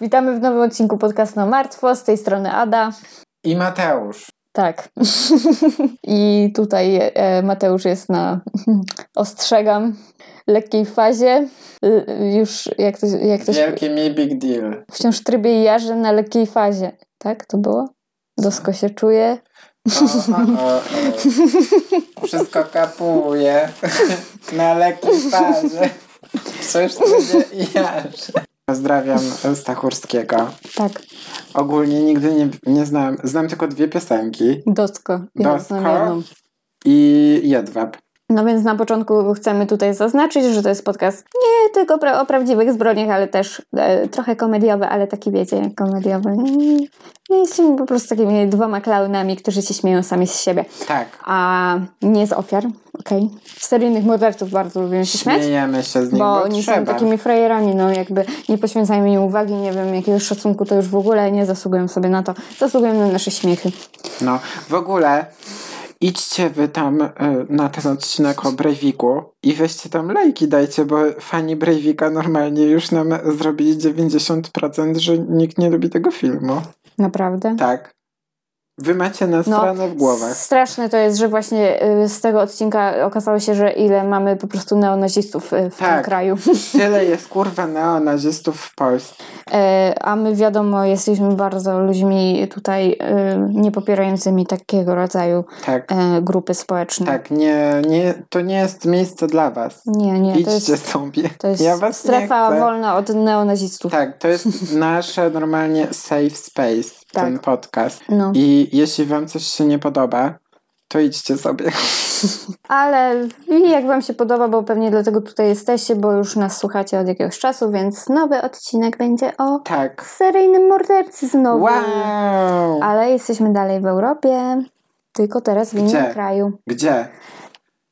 Witamy w nowym odcinku podcastu na Martwo. Z tej strony Ada. I Mateusz. Tak. I tutaj e, Mateusz jest na, ostrzegam, lekkiej fazie. Już jak to, jak to się... Wielki mi big deal. Wciąż trybie jarzy na lekkiej fazie. Tak to było? Dosko się czuje. O, o, o. Wszystko kapuje na lekkiej fazie. Coś trybie jarzy. Pozdrawiam Stachurskiego. Tak, Ogólnie nigdy nie, nie znam, znam tylko dwie piosenki. Dosko. Ja Dosko? znam jedną. I Jedwab. No więc na początku chcemy tutaj zaznaczyć, że to jest podcast nie tylko pra- o prawdziwych zbrodniach, ale też e, trochę komediowy, ale taki wiecie, komediowy. Nie jesteśmy po prostu takimi dwoma klaunami, którzy się śmieją sami z siebie, Tak. a nie z ofiar, okej? Seryjnych morderców bardzo lubimy się śmiać. Śmiejemy się z nich, Bo bo, oni są trzeba. takimi frajerami, no jakby nie poświęcajmy im uwagi, nie wiem, jakiegoś szacunku, to już w ogóle nie zasługują sobie na to. Zasługują na nasze śmiechy. No, w ogóle idźcie wy tam y, na ten odcinek o Breiviku i weźcie tam lajki dajcie, bo fani Breivika normalnie już nam zrobili 90%, że nikt nie lubi tego filmu. Naprawdę. Tak. Wy macie na stronę w głowach. Straszne to jest, że właśnie y, z tego odcinka okazało się, że ile mamy po prostu neonazistów y, w tym Tak. kraju. Tyle jest kurwa neonazistów w Polsce. E, A my wiadomo, jesteśmy bardzo ludźmi tutaj y, niepopierającymi takiego rodzaju Tak, e, grupy społeczne. tak, nie, nie, to nie jest miejsce dla was. Nie, nie, to Idźcie jest, sobie. to jest ja was strefa wolna od neonazistów. Tak, to jest nasze normalnie safe space, Tak. ten podcast. No. I jeśli wam coś się nie podoba, to idźcie sobie. Ale jak Wam się podoba, bo pewnie dlatego tutaj jesteście, bo już nas słuchacie od jakiegoś czasu, więc nowy odcinek będzie o Tak. seryjnym mordercy znowu. Wow! Ale jesteśmy dalej w Europie, tylko teraz w innym Gdzie? kraju. Gdzie?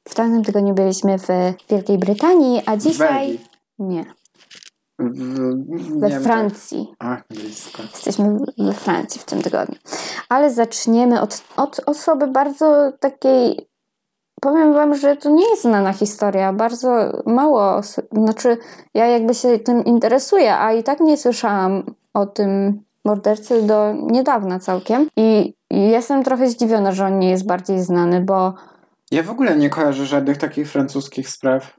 W tamtym tygodniu byliśmy w Wielkiej Brytanii, a dzisiaj... Belgii. Nie, W, we Niemczech. Francji. A, blisko. Jesteśmy we Francji w tym tygodniu. Ale zaczniemy od, od osoby bardzo takiej. Powiem Wam, że to nie jest znana historia. Bardzo mało osób. Znaczy, ja jakby się tym interesuję, a i tak nie słyszałam o tym mordercy do niedawna całkiem. I jestem trochę zdziwiona, że on nie jest bardziej znany, bo Ja w ogóle nie kojarzę żadnych takich francuskich spraw.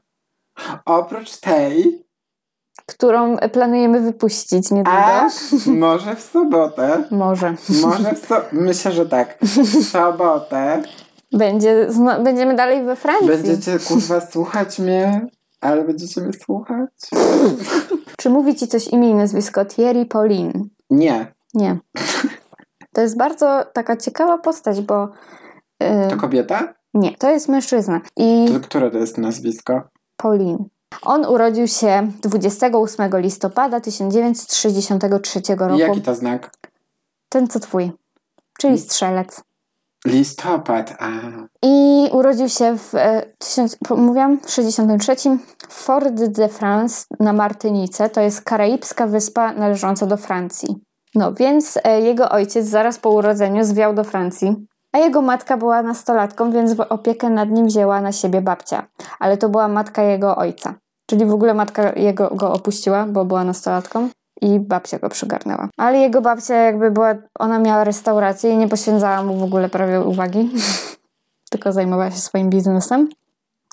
Oprócz tej, którą planujemy wypuścić niedługo. a może w sobotę. Może. Może w so... Myślę, że tak. W sobotę Będzie, będziemy dalej we Francji. będziecie kurwa słuchać mnie, ale będziecie mnie słuchać? Czy mówi ci coś imię i nazwisko Thierry Paulin? Nie. Nie. To jest bardzo taka ciekawa postać, bo. y, To kobieta? nie, to jest mężczyzna. I To, które to jest nazwisko? Paulin. On urodził się 28 listopada 1963 I roku. jaki to znak? Ten co twój, czyli strzelec. Listopad. A. I urodził się w e, tysiąc, mówiłam, w 63 w Fort de France na Martynice. To jest karaibska wyspa należąca do Francji. No więc e, jego ojciec zaraz po urodzeniu zwiał do Francji, a jego matka była nastolatką, więc w opiekę nad nim wzięła na siebie babcia. Ale to była matka jego ojca. Czyli w ogóle matka jego go opuściła, bo była nastolatką. I babcia go przygarnęła. Ale jego babcia jakby była, ona miała restaurację i nie poświęcała mu w ogóle prawie uwagi tylko zajmowała się swoim biznesem.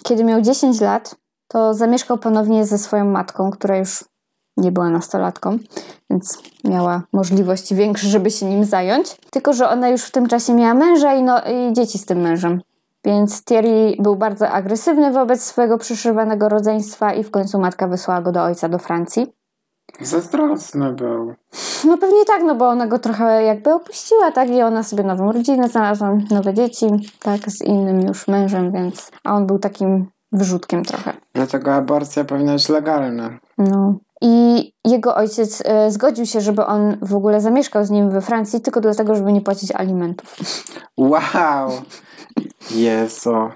Kiedy miał 10 lat, to zamieszkał ponownie ze swoją matką, która już nie była nastolatką, więc miała możliwości większe, żeby się nim zająć. Tylko, że ona już w tym czasie miała męża i, no, i dzieci z tym mężem. Więc Thierry był bardzo agresywny wobec swojego przyszywanego rodzeństwa i w końcu matka wysłała go do ojca do Francji. Zazdrosny był. No pewnie tak, no bo ona go trochę jakby opuściła, tak? I ona sobie nową rodzinę znalazła, nowe dzieci, tak? Z innym już mężem, więc... A on był takim wyrzutkiem trochę. Dlatego aborcja powinna być legalna. No. I jego ojciec e, zgodził się, żeby on w ogóle zamieszkał z nim we Francji, tylko dlatego, żeby nie płacić alimentów. Wow! Jezu.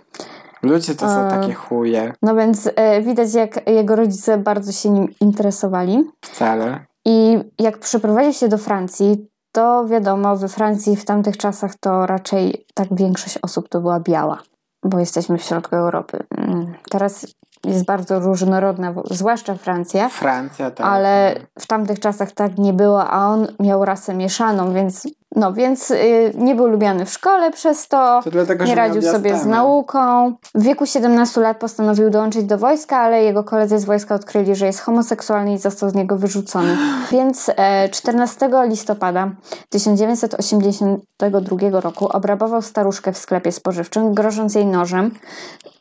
Ludzie to są takie chuje. No więc e, widać, jak jego rodzice bardzo się nim interesowali. Wcale. I jak przeprowadził się do Francji, to wiadomo, we Francji w tamtych czasach to raczej tak większość osób to była biała, bo jesteśmy w środku Europy. Mm, Teraz jest bardzo różnorodna, zwłaszcza Francja. Francja, tak. Ale w tamtych czasach tak nie było, a on miał rasę mieszaną, więc no, więc y, nie był lubiany w szkole przez to, to dlatego, nie radził sobie z nauką. W wieku 17 lat postanowił dołączyć do wojska, ale jego koledzy z wojska odkryli, że jest homoseksualny i został z niego wyrzucony. Więc e, 14 listopada 1982 roku obrabował staruszkę w sklepie spożywczym, grożąc jej nożem,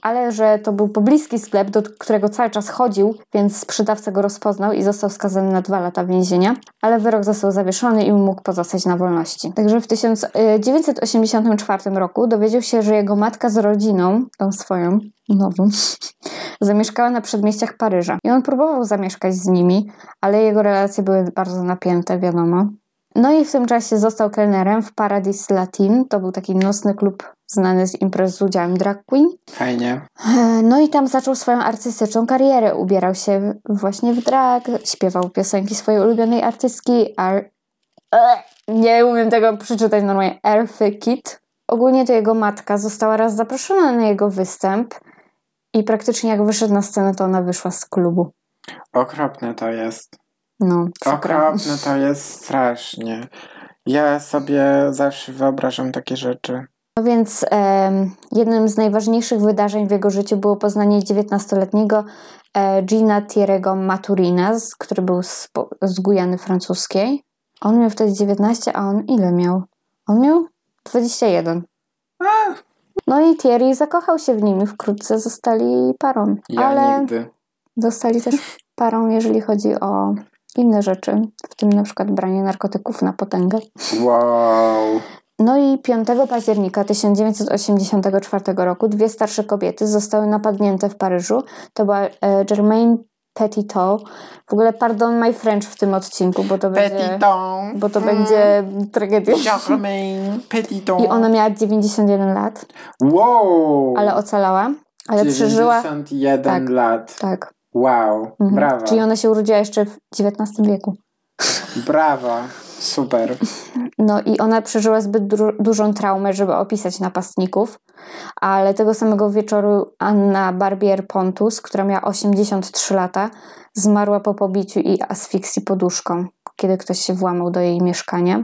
ale że to był pobliski sklep, do którego cały czas chodził, więc sprzedawca go rozpoznał i został skazany na dwa lata więzienia, ale wyrok został zawieszony i mógł pozostać na wolności. Także w 1984 roku dowiedział się, że jego matka z rodziną, tą swoją, nową, zamieszkała na przedmieściach Paryża. I on próbował zamieszkać z nimi, ale jego relacje były bardzo napięte, wiadomo. No i w tym czasie został kelnerem w Paradis Latin. To był taki nocny klub znany z imprez z udziałem drag queen. Fajnie. E, no i tam zaczął swoją artystyczną karierę. Ubierał się właśnie w drag, śpiewał piosenki swojej ulubionej artystki Ar... Nie umiem tego przeczytać normalnie. Earthy Kid. Ogólnie to jego matka została raz zaproszona na jego występ i praktycznie jak wyszedł na scenę, to ona wyszła z klubu. Okropne to jest. No, Okropne to jest strasznie. Ja sobie zawsze wyobrażam takie rzeczy. No więc e, jednym z najważniejszych wydarzeń w jego życiu było poznanie 19-letniego e, Gina Thierry'ego Maturina, który był z, z Gujany francuskiej. On miał wtedy 19, a on ile miał? On miał 21. A. No i Thierry zakochał się w nim i wkrótce zostali parą. Ja ale nigdy. Zostali też parą, jeżeli chodzi o inne rzeczy, w tym na przykład branie narkotyków na potęgę. Wow. No i 5 października 1984 roku dwie starsze kobiety zostały napadnięte w Paryżu. To była e, Germaine Petitot. W ogóle pardon my French w tym odcinku, bo to będzie, bo to mm. będzie tragedia. Germaine Petitot. I ona miała 91 lat. Wow! Ale ocalała. Ale 91 przeżyła. 91 tak, lat. Tak. Wow, mhm. brawa. Czyli ona się urodziła jeszcze w XIX wieku. Brawa, super. No i ona przeżyła zbyt du dużą traumę, żeby opisać napastników, ale tego samego wieczoru Anna Barbier-Pontus, która miała 83 lata, zmarła po pobiciu i asfiksji poduszką, kiedy ktoś się włamał do jej mieszkania.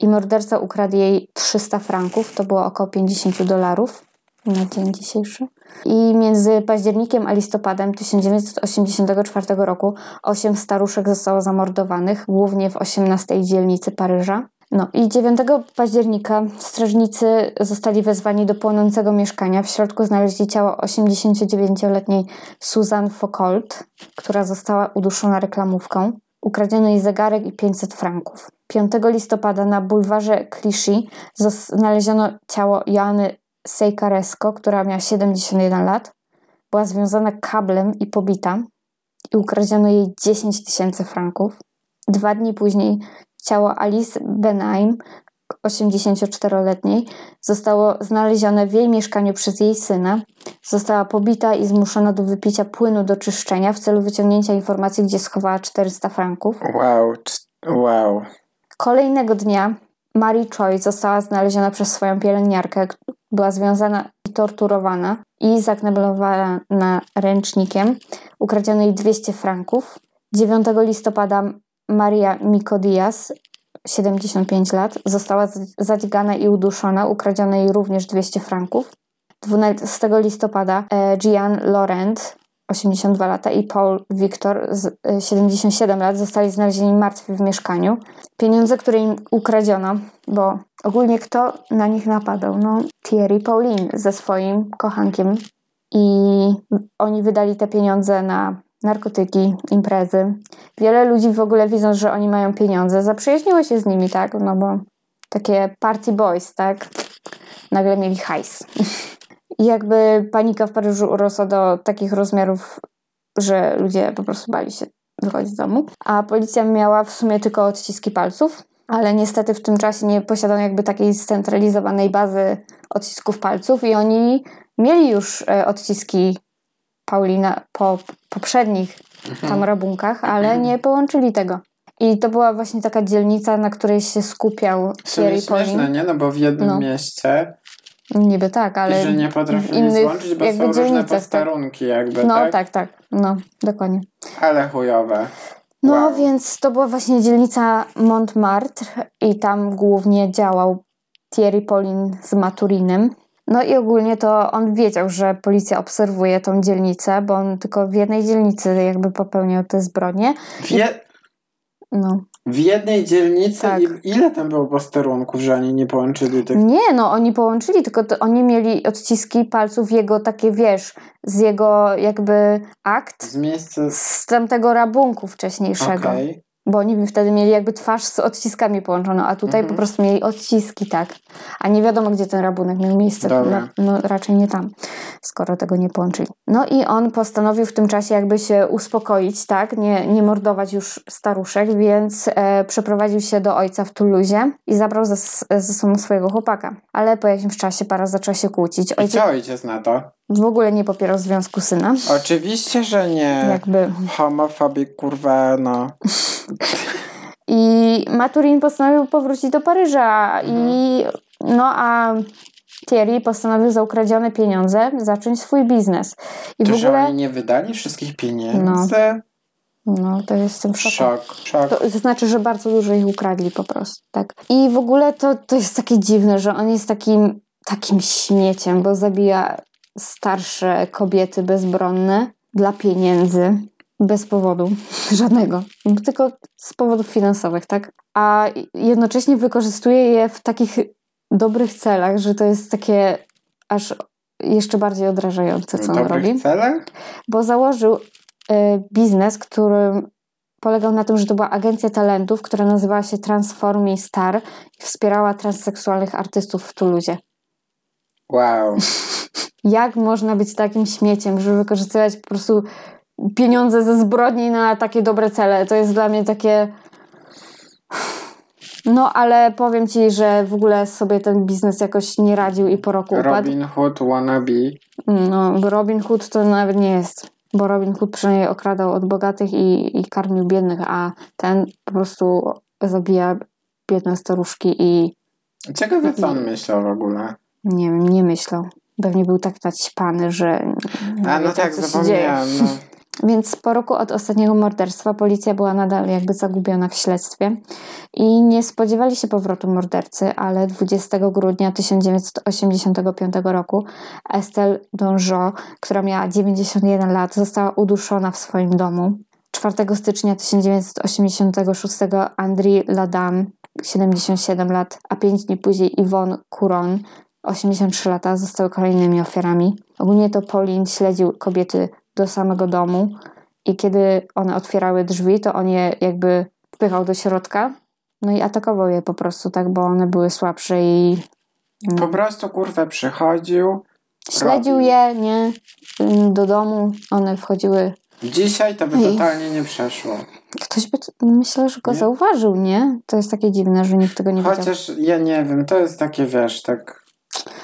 I morderca ukradł jej 300 franków, to było około 50 dolarów na dzień dzisiejszy. I między październikiem a listopadem 1984 roku osiem staruszek zostało zamordowanych, głównie w 18 dzielnicy Paryża. No i 9 października strażnicy zostali wezwani do płonącego mieszkania. W środku znaleźli ciało 89-letniej Susan Foucault, która została uduszona reklamówką. Ukradziono jej zegarek i 500 franków. 5 listopada na bulwarze Clichy znaleziono ciało Joanny Sejkaresko, która miała 71 lat, była związana kablem i pobita i ukradziono jej 10 tysięcy franków. Dwa dni później ciało Alice Benaim, 84-letniej, zostało znalezione w jej mieszkaniu przez jej syna. Została pobita i zmuszona do wypicia płynu do czyszczenia w celu wyciągnięcia informacji, gdzie schowała 400 franków. Wow, wow. Kolejnego dnia Mary Choi została znaleziona przez swoją pielęgniarkę, była związana i torturowana i zakneblowana ręcznikiem. Ukradziono jej 200 franków. 9 listopada Maria Miko Diaz, 75 lat, została zadźgana i uduszona. Ukradziono jej również 200 franków. 12 listopada e, Gian Laurent, 82 lata i Paul Victor, 77 y, lat, zostali znalezieni martwi w mieszkaniu. Pieniądze, które im ukradziono, bo ogólnie kto na nich napadał? No, Thierry Paulin ze swoim kochankiem. I oni wydali te pieniądze na narkotyki, imprezy. Wiele ludzi w ogóle widząc, że oni mają pieniądze, zaprzyjaźniło się z nimi, tak? No bo takie party boys, tak? Nagle mieli hajs. I jakby panika w Paryżu urosła do takich rozmiarów, że ludzie po prostu bali się wychodzić z domu. A policja miała w sumie tylko odciski palców, ale niestety w tym czasie nie posiadano jakby takiej scentralizowanej bazy odcisków palców i oni mieli już e, odciski Paulina po poprzednich mhm. tam rabunkach, ale nie połączyli tego. I to była właśnie taka dzielnica, na której się skupiał Thierry Paulin. nie? No bo w jednym no. mieście Niby tak, ale I że nie potrafili innych złączyć, bo jakby są różne tak. posterunki jakby, No tak? tak, tak, no dokładnie. Ale chujowe. No Wow. więc to była właśnie dzielnica Montmartre i tam głównie działał Thierry Paulin z Maturinem. No i ogólnie to on wiedział, że policja obserwuje tą dzielnicę, bo on tylko w jednej dzielnicy jakby popełniał te zbrodnie. W, je, No. W jednej dzielnicy Tak. ile tam było posterunków, że oni nie połączyli tych... Nie, no oni połączyli, tylko to oni mieli odciski palców jego takie, wiesz, z jego jakby akt Z miejsca... z tamtego rabunku wcześniejszego. Okej. Bo oni wtedy mieli jakby twarz z odciskami połączoną, a tutaj Mhm. po prostu mieli odciski, tak. A nie wiadomo, gdzie ten rabunek miał miejsce. Dobra. No, no raczej nie tam, skoro tego nie połączyli. No i on postanowił w tym czasie jakby się uspokoić, tak, nie, nie mordować już staruszek, więc e, przeprowadził się do ojca w Toulouse i zabrał ze, ze sobą swojego chłopaka. Ale po jakimś czasie para zaczęła się kłócić. I Ojciec co ojciec na to? W ogóle nie popierał związku syna. Oczywiście, że nie. Jakby Homofobik, kurwa, no. I Maturin postanowił powrócić do Paryża i no a Thierry postanowił za ukradzione pieniądze zacząć swój biznes. I To, w ogóle oni nie wydali wszystkich pieniędzy? no to jestem w. Szok, szok. To, to znaczy, że bardzo dużo ich ukradli po prostu, tak. I w ogóle to, to jest takie dziwne, że on jest takim, takim śmieciem, bo zabija starsze kobiety bezbronne dla pieniędzy. Bez powodu żadnego, tylko z powodów finansowych, tak? A jednocześnie wykorzystuje je w takich dobrych celach, że to jest takie aż jeszcze bardziej odrażające, co w on robi celach? bo założył y, biznes, który polegał na tym, że to była agencja talentów, która nazywała się Transform Me Star i wspierała transseksualnych artystów w Toulouse. Wow. Jak można być takim śmieciem, żeby wykorzystywać po prostu pieniądze ze zbrodni na takie dobre cele? To jest dla mnie takie... No, ale powiem ci, że w ogóle sobie ten biznes jakoś nie radził i po roku upadł. Robin Hood wannabe. No, Robin Hood to nawet nie jest, bo Robin Hood przynajmniej okradał od bogatych i, i karmił biednych, a ten po prostu zabija biedne staruszki i Ciekawe, co on myślał w ogóle. nie wiem, nie myślał. Pewnie był tak naćpany, że nie A, no tak, co zapomniałem. No. Więc po roku od ostatniego morderstwa policja była nadal jakby zagubiona w śledztwie i nie spodziewali się powrotu mordercy, ale 20 grudnia 1985 roku Estelle Donjo, która miała 91 lat, została uduszona w swoim domu. 4 stycznia 1986 Andri Ladam, 77 lat, a 5 dni później Yvonne Couron, 83 lata, zostały kolejnymi ofiarami. Ogólnie to Pauline śledził kobiety do samego domu i kiedy one otwierały drzwi, to on je jakby wpychał do środka, no i atakował je po prostu, tak, bo one były słabsze i Po prostu, kurwa, przychodził. śledził Robił. je, nie, do domu, one wchodziły. Dzisiaj to by Ej. totalnie nie przeszło. Ktoś by, myślę, że go Nie? zauważył, nie? To jest takie dziwne, że nikt tego nie wiedział. Chociaż ja nie wiem, to jest takie, wiesz, tak...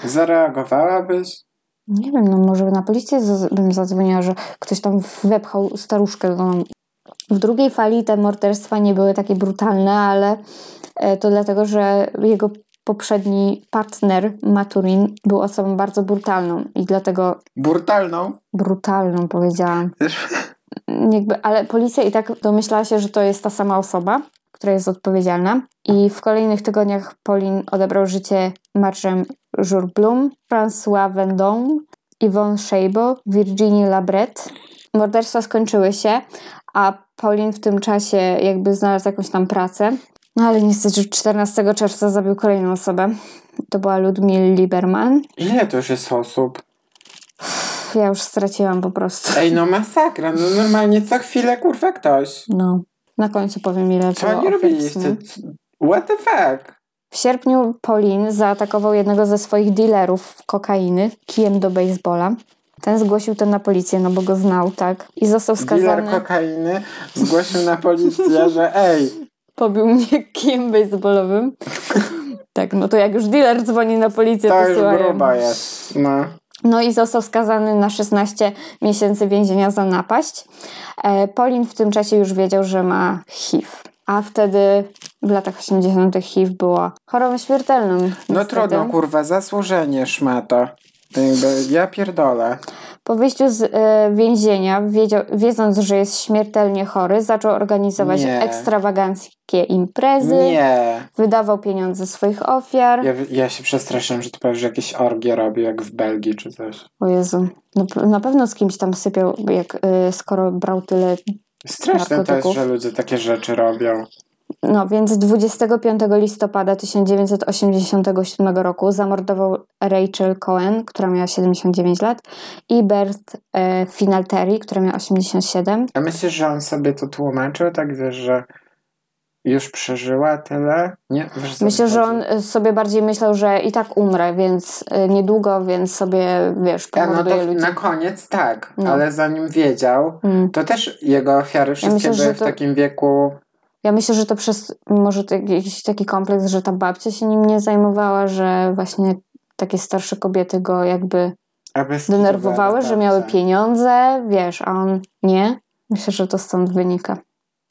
Zareagowałabyś? Nie wiem, no może na policję bym zadzwoniła, że ktoś tam wepchał staruszkę do. W drugiej fali te morderstwa nie były takie brutalne, ale e, to dlatego, że jego poprzedni partner, Maturin, był osobą bardzo brutalną i dlatego Brutalną? brutalną powiedziałam. Jakby, ale policja i tak domyślała się, że to jest ta sama osoba, która jest odpowiedzialna. I w kolejnych tygodniach Pauline odebrał życie Marchem Jourblum, François Vendôme, Yvonne Szejbo, Virginie Labret. Morderstwa skończyły się, a Pauline w tym czasie jakby znalazł jakąś tam pracę. No ale niestety 14 czerwca zabił kolejną osobę. To była Ludmila Lieberman. Ile to już jest osób? Ja już straciłam po prostu. Ej, no masakra, no normalnie co chwilę, kurwa, ktoś. No. Na końcu powiem ile Co oni. C- What the fuck? W sierpniu Pauline zaatakował jednego ze swoich dealerów kokainy kijem do baseballa. Ten zgłosił to na policję, no bo go znał, tak? I został Dealer skazany. kokainy zgłosił na policję, że ej, Pobił mnie kijem baseballowym. tak, no to jak już dealer dzwoni na policję, to, to już słuchają. gruba jest. No. No i został skazany na 16 miesięcy więzienia za napaść. E, Pauline w tym czasie już wiedział, że ma HIV. A wtedy w latach 80. HIV było chorobą śmiertelną. No niestety. trudno, kurwa, zasłużenie szmata. Ja pierdolę. Po wyjściu z e, więzienia, wiedział, wiedząc, że jest śmiertelnie chory, zaczął organizować Nie. ekstrawaganckie imprezy, Nie. wydawał pieniądze swoich ofiar. Ja, ja się przestraszyłem, że to powiesz, że jakieś orgie robi, jak w Belgii czy coś. O Jezu, na, pe- na pewno z kimś tam sypiał, jak, e, skoro brał tyle Straszne to jest, że ludzie takie rzeczy robią. No więc 25 listopada 1987 roku zamordował Rachel Cohen, która miała 79 lat i Bert e, Finalteri, która miała 87. A myślisz, że on sobie to tłumaczył, tak wiesz, że już przeżyła tyle? Nie? Myślę, że on e, sobie bardziej myślał, że i tak umrę, więc e, niedługo, więc sobie, wiesz, A, no ludzi. na koniec tak, No. ale zanim wiedział, Mm. to też jego ofiary wszystkie myślę, że były w to- takim wieku... Ja myślę, że to przez może to jakiś taki kompleks, że ta babcia się nim nie zajmowała, że właśnie takie starsze kobiety go jakby denerwowały, że miały pieniądze, wiesz, a on nie. Myślę, że to stąd wynika.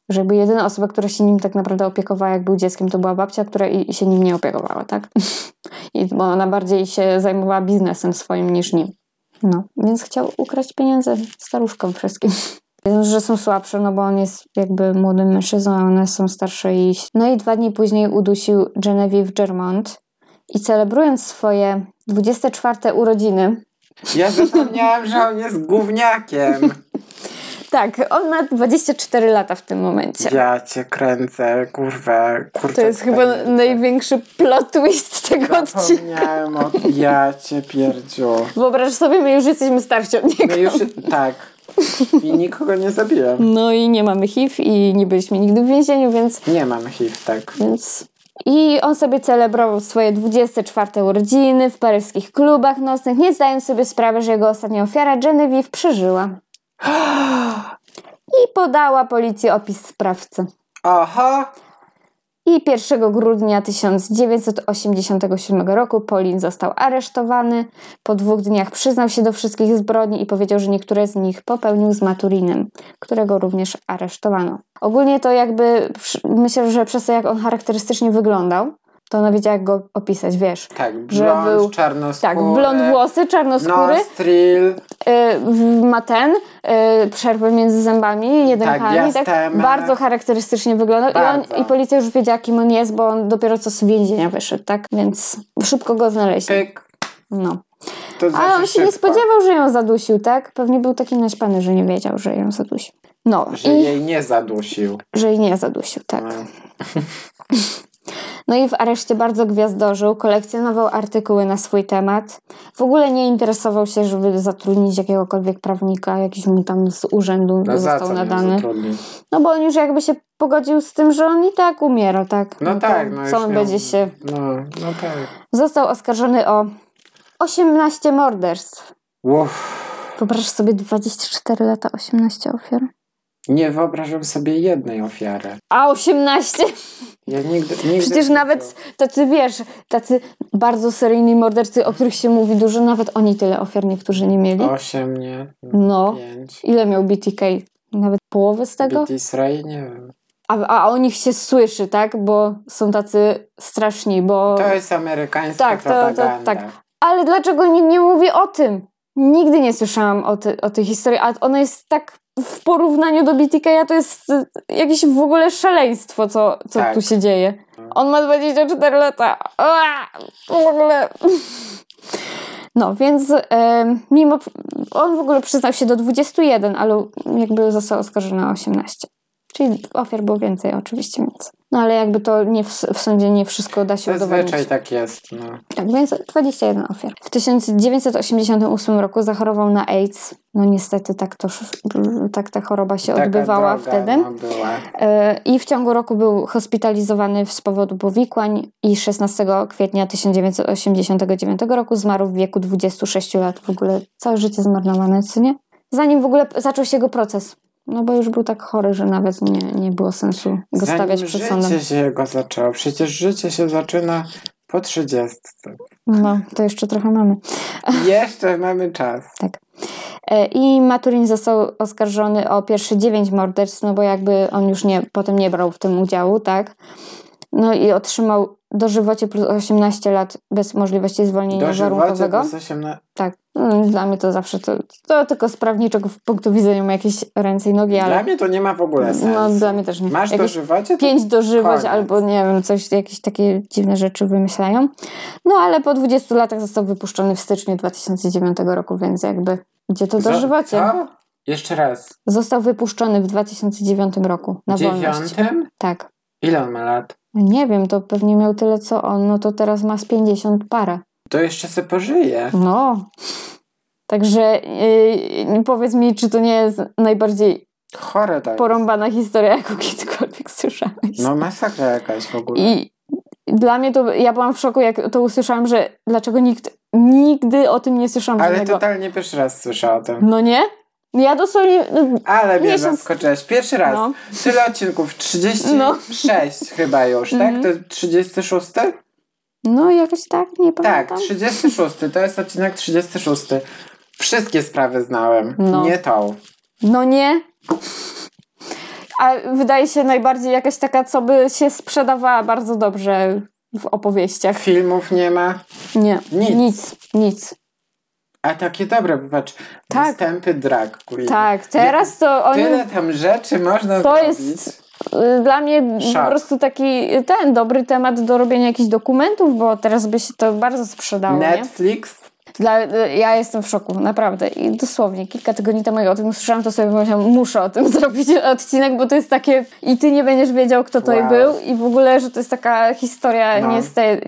Że jakby jedyna osoba, która się nim tak naprawdę opiekowała, jak był dzieckiem, to była babcia, która i, się nim nie opiekowała, tak? I bo ona bardziej się zajmowała biznesem swoim niż nim. No, więc chciał ukraść pieniądze staruszkom wszystkim. Wiem, że są słabsze, no bo on jest jakby młodym mężczyzną, a one są starsze i... No i dwa dni później udusił Genevieve Germont i celebrując swoje 24 urodziny, Ja zapomniałam, że on jest gówniakiem. Tak, on ma 24 lata w tym momencie. Ja cię kręcę, kurwa. Kurczę, To jest chyba największy plot twist tego odcinka. O... Ja cię pierdziu. Wyobraź sobie, my już jesteśmy starsi od niego. No już, tak. I nikogo nie zabiłem. No i nie mamy HIV i nie byliśmy nigdy w więzieniu, więc... Nie mam HIV, tak. więc... I on sobie celebrował swoje 24 urodziny w paryskich klubach nocnych, nie zdając sobie sprawy, że jego ostatnia ofiara Genevieve przeżyła. I podała policji opis sprawcy. Oho! I 1 grudnia 1987 roku Polin został aresztowany. Po dwóch dniach przyznał się do wszystkich zbrodni i powiedział, że niektóre z nich popełnił z Maturinem, którego również aresztowano. Ogólnie to jakby, myślę, że przez to jak on charakterystycznie wyglądał, to ona wiedziała jak go opisać, wiesz. Tak, Że blond, był- czarnoskóry. Tak, blond włosy, czarnoskóry, Nostril. W- ma ten, y, przerwę między zębami, jedynkami, tak, diastema. bardzo charakterystycznie wyglądał I, Bardzo. on, i policja już wiedziała kim on jest, bo on dopiero co z więzienia wyszedł, tak, więc szybko go znaleźli. Pyk. No. To znaczy Ale on się nie szybko, spodziewał, że ją zadusił, tak? Pewnie był taki naśpany, że nie wiedział, że ją zadusił. No, Że i jej nie zadusił. że jej nie zadusił, tak. No. No i w areszcie bardzo gwiazdożył, kolekcjonował artykuły na swój temat. W ogóle nie interesował się, żeby zatrudnić jakiegokolwiek prawnika, jakiś mu tam z urzędu No został nadany. No bo on już jakby się pogodził z tym, że on i tak umiera, tak? No, to tak, no Co on miał- będzie się... No, no tak. Został oskarżony o 18 morderstw. Uff. Wyobraź sobie 24 lata, 18 ofiar. Nie wyobrażam sobie jednej ofiary. A 18? Ja nigdy, nigdy Przecież nie nawet tacy, wiesz, tacy bardzo seryjni mordercy, o których się mówi dużo, nawet oni tyle ofiar niektórzy nie mieli. Osiem, nie? No. Pięć. Ile miał BTK? Nawet połowę z tego? BT Sray? Nie wiem. A, a o nich się słyszy, tak? Bo są tacy straszni, bo... To jest amerykańska Tak, to- to- propaganda. tak. Ale dlaczego nikt nie mówi o tym? Nigdy nie słyszałam o, ty, o tej historii, a ona jest tak w porównaniu do BTK, to jest y, jakieś w ogóle szaleństwo, co, co Tak. tu się dzieje. On ma 24 lata. Ua, w ogóle. No, więc mimo. On w ogóle przyznał się do 21, ale jakby został oskarżony o 18. Czyli ofiar było więcej, oczywiście, więc. No ale jakby to nie w, w sądzie nie wszystko da się udowodnić. Zazwyczaj tak jest, no. Tak, więc 21 ofiar. W 1988 roku zachorował na AIDS. No niestety tak, to, tak ta choroba się Taka odbywała droga, wtedy. No, była. E, I w ciągu roku był hospitalizowany z powodu powikłań i 16 kwietnia 1989 roku zmarł w wieku 26 lat. W ogóle całe życie zmarnowane, co nie? Zanim w ogóle zaczął się jego proces. No bo już był tak chory, że nawet nie, nie było sensu go Zanim stawiać przed życie sądem. się jego zaczęło. Przecież życie się zaczyna po trzydziestce. No, to jeszcze trochę mamy. Jeszcze mamy czas. E, I Maturin został oskarżony o pierwsze dziewięć morderstw, no bo jakby on już nie, potem nie brał w tym udziału, tak? No i otrzymał dożywocie plus 18 lat bez możliwości zwolnienia Dożywocie warunkowego. plus 18... Tak. Mm, Dla mnie to zawsze to, to tylko z prawniczego punktu widzenia ma jakieś ręce i nogi, ale Dla mnie to nie ma w ogóle sensu. no, dla mnie też nie. Masz Jakieś dożywocie? Pięć dożywoć albo nie wiem, coś, jakieś takie dziwne rzeczy wymyślają. No ale po 20 latach został wypuszczony w styczniu 2009 roku, więc jakby gdzie to dożywocie? Co? Jeszcze raz. Został wypuszczony w 2009 roku na wolność. Dziewiątym? Tak. Ile on ma lat? Nie wiem, to pewnie miał tyle co on, no to teraz ma z 50 parę. To jeszcze se pożyje. No. Także yy, powiedz mi, czy to nie jest najbardziej Chore tak. porąbana historia, jaką kiedykolwiek słyszałeś. No masakra jakaś w ogóle. I dla mnie to, ja byłam w szoku, jak to usłyszałam, że dlaczego nikt nigdy o tym nie słyszałam Ale żadnego. totalnie pierwszy raz słyszałam o tym. No nie? Ja dosłownie, no, Ale mnie Miesiąc- zaskoczyłeś. Pierwszy raz. No. Tyle odcinków. 36 No. chyba już, tak? Mhm. To jest 36? no jakoś tak, nie Tak, pamiętam. 36. To jest odcinek 36. Wszystkie sprawy znałem. No. Nie tą. No nie. A wydaje się najbardziej jakaś taka, co by się sprzedawała bardzo dobrze w opowieściach. Filmów nie ma. Nie, Nic. nic, nic. A takie dobre, popatrz. Tak. Występy drag queen. Tak, teraz to oni... Tyle tam rzeczy można To zrobić. jest y, dla mnie Szok. po prostu taki ten dobry temat do robienia jakichś dokumentów, bo teraz by się to bardzo sprzedało, nie? Netflix. Dla, y, ja jestem w szoku, naprawdę. I dosłownie kilka tygodni temu jak o tym usłyszałam, to sobie pomyślałam, muszę o tym zrobić odcinek, bo to jest takie i ty nie będziesz wiedział, kto to Wow. był i w ogóle, że to jest taka historia No. nie z tej,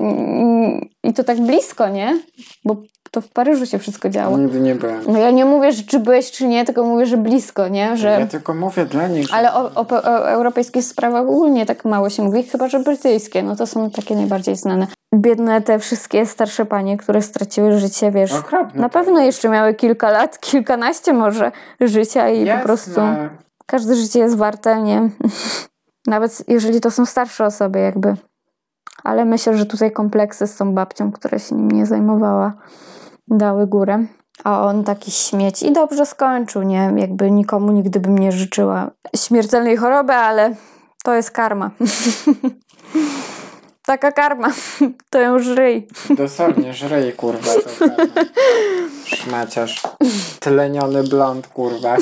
i to tak blisko, nie? Bo to w Paryżu się wszystko działo. Nigdy nie byłem. No ja nie mówię, że czy byłeś, czy nie, tylko mówię, że blisko, nie? Że... Ja tylko mówię dla nich, że... Ale o, o, o europejskich sprawach ogólnie tak mało się mówi, chyba że brytyjskie, no to są takie najbardziej znane. Biedne te wszystkie starsze panie, które straciły życie, wiesz, Okropne na pewno jeszcze miały kilka lat, kilkanaście może życia i po Jasne. prostu każde życie jest warte, nie? Nawet jeżeli to są starsze osoby jakby. Ale myślę, że tutaj kompleksy z tą babcią, która się nim nie zajmowała, dały górę. A on taki śmieć i dobrze skończył, nie? Jakby nikomu nigdy bym nie życzyła śmiertelnej choroby, ale to jest karma. Taka karma. To ją żryj. Dosłownie żryj, kurwa, to. Szmaciarz. Tleniony blond, kurwa.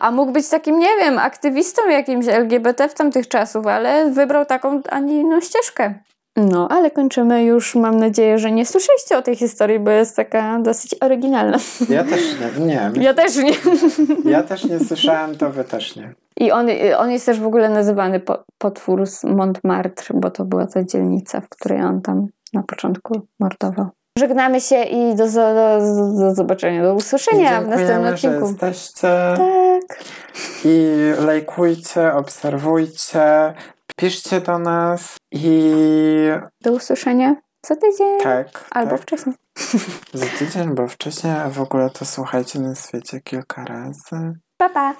A mógł być takim, nie wiem, aktywistą jakimś LGBT w tamtych czasów, ale wybrał taką, a nie inną ścieżkę. No, ale kończymy już. Mam nadzieję, że nie słyszeliście o tej historii, bo jest taka dosyć oryginalna. Ja też nie. Nie. Ja też nie. Ja też nie słyszałem, to wy też nie. I on, on jest też w ogóle nazywany po, potwór z Montmartre, bo to była ta dzielnica, w której on tam na początku mordował. Żegnamy się i do, do, do, zobaczenia, do usłyszenia w następnym Dziękujemy, że odcinku. jesteście Tak. i lajkujcie, obserwujcie, piszcie do nas i Do usłyszenia za tydzień. tak. Albo tak. wcześniej. Za tydzień, bo wcześniej, a w ogóle to słuchajcie na świecie kilka razy. Pa, pa.